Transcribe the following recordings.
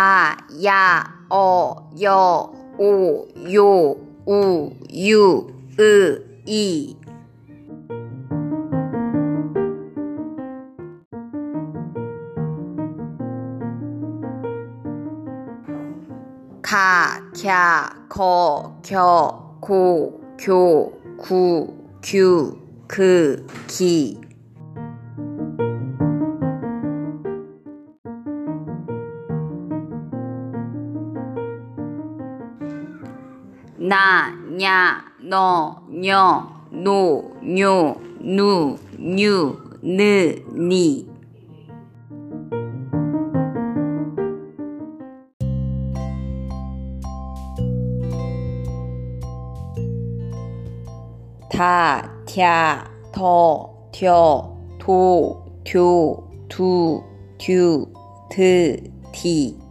아, 야, 어, 여, 오, 요, 우, 유, 으, 이. 가, 캬, 거, 겨, 고, 교, 구, 규, 그, 기. 나, 냐, 너, 녀, 노, 뇨, 누, 뉴, 느, 니. 다, թ야, 더, 뎌, 도, 듀, 두, 듀, 드, 디.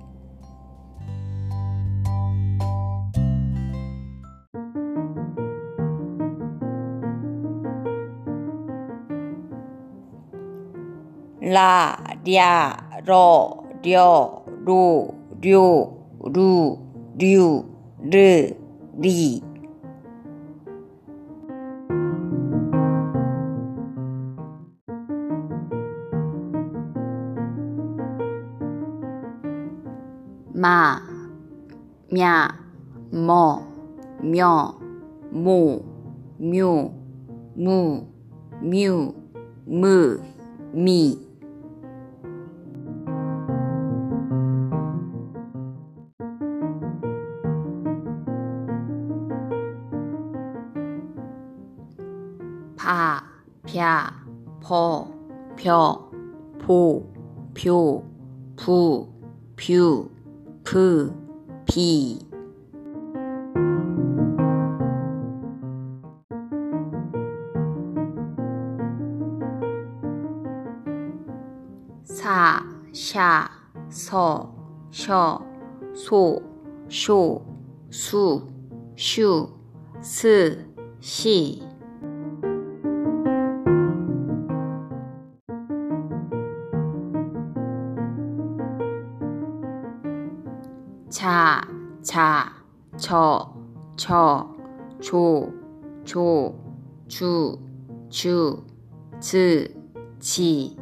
la, dia, ro, dio, ru, riu ru, riu rư ri. Ma, mia, mo, mio, mu, miu mu miu, mu, mi. 바, 벼, 버, 벼, 보, 뷰, 부, 뷰, 프, 비. 사, 샤, 서, 셔, 소, 쇼, 수, 슈, 스, 시. 자, 자, 저, 저, 조, 조, 주, 주, 즈, 지.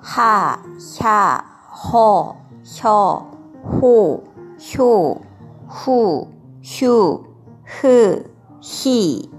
하, 샤, 허, 혀, 호, 효, 후, 휴, 흐, 히.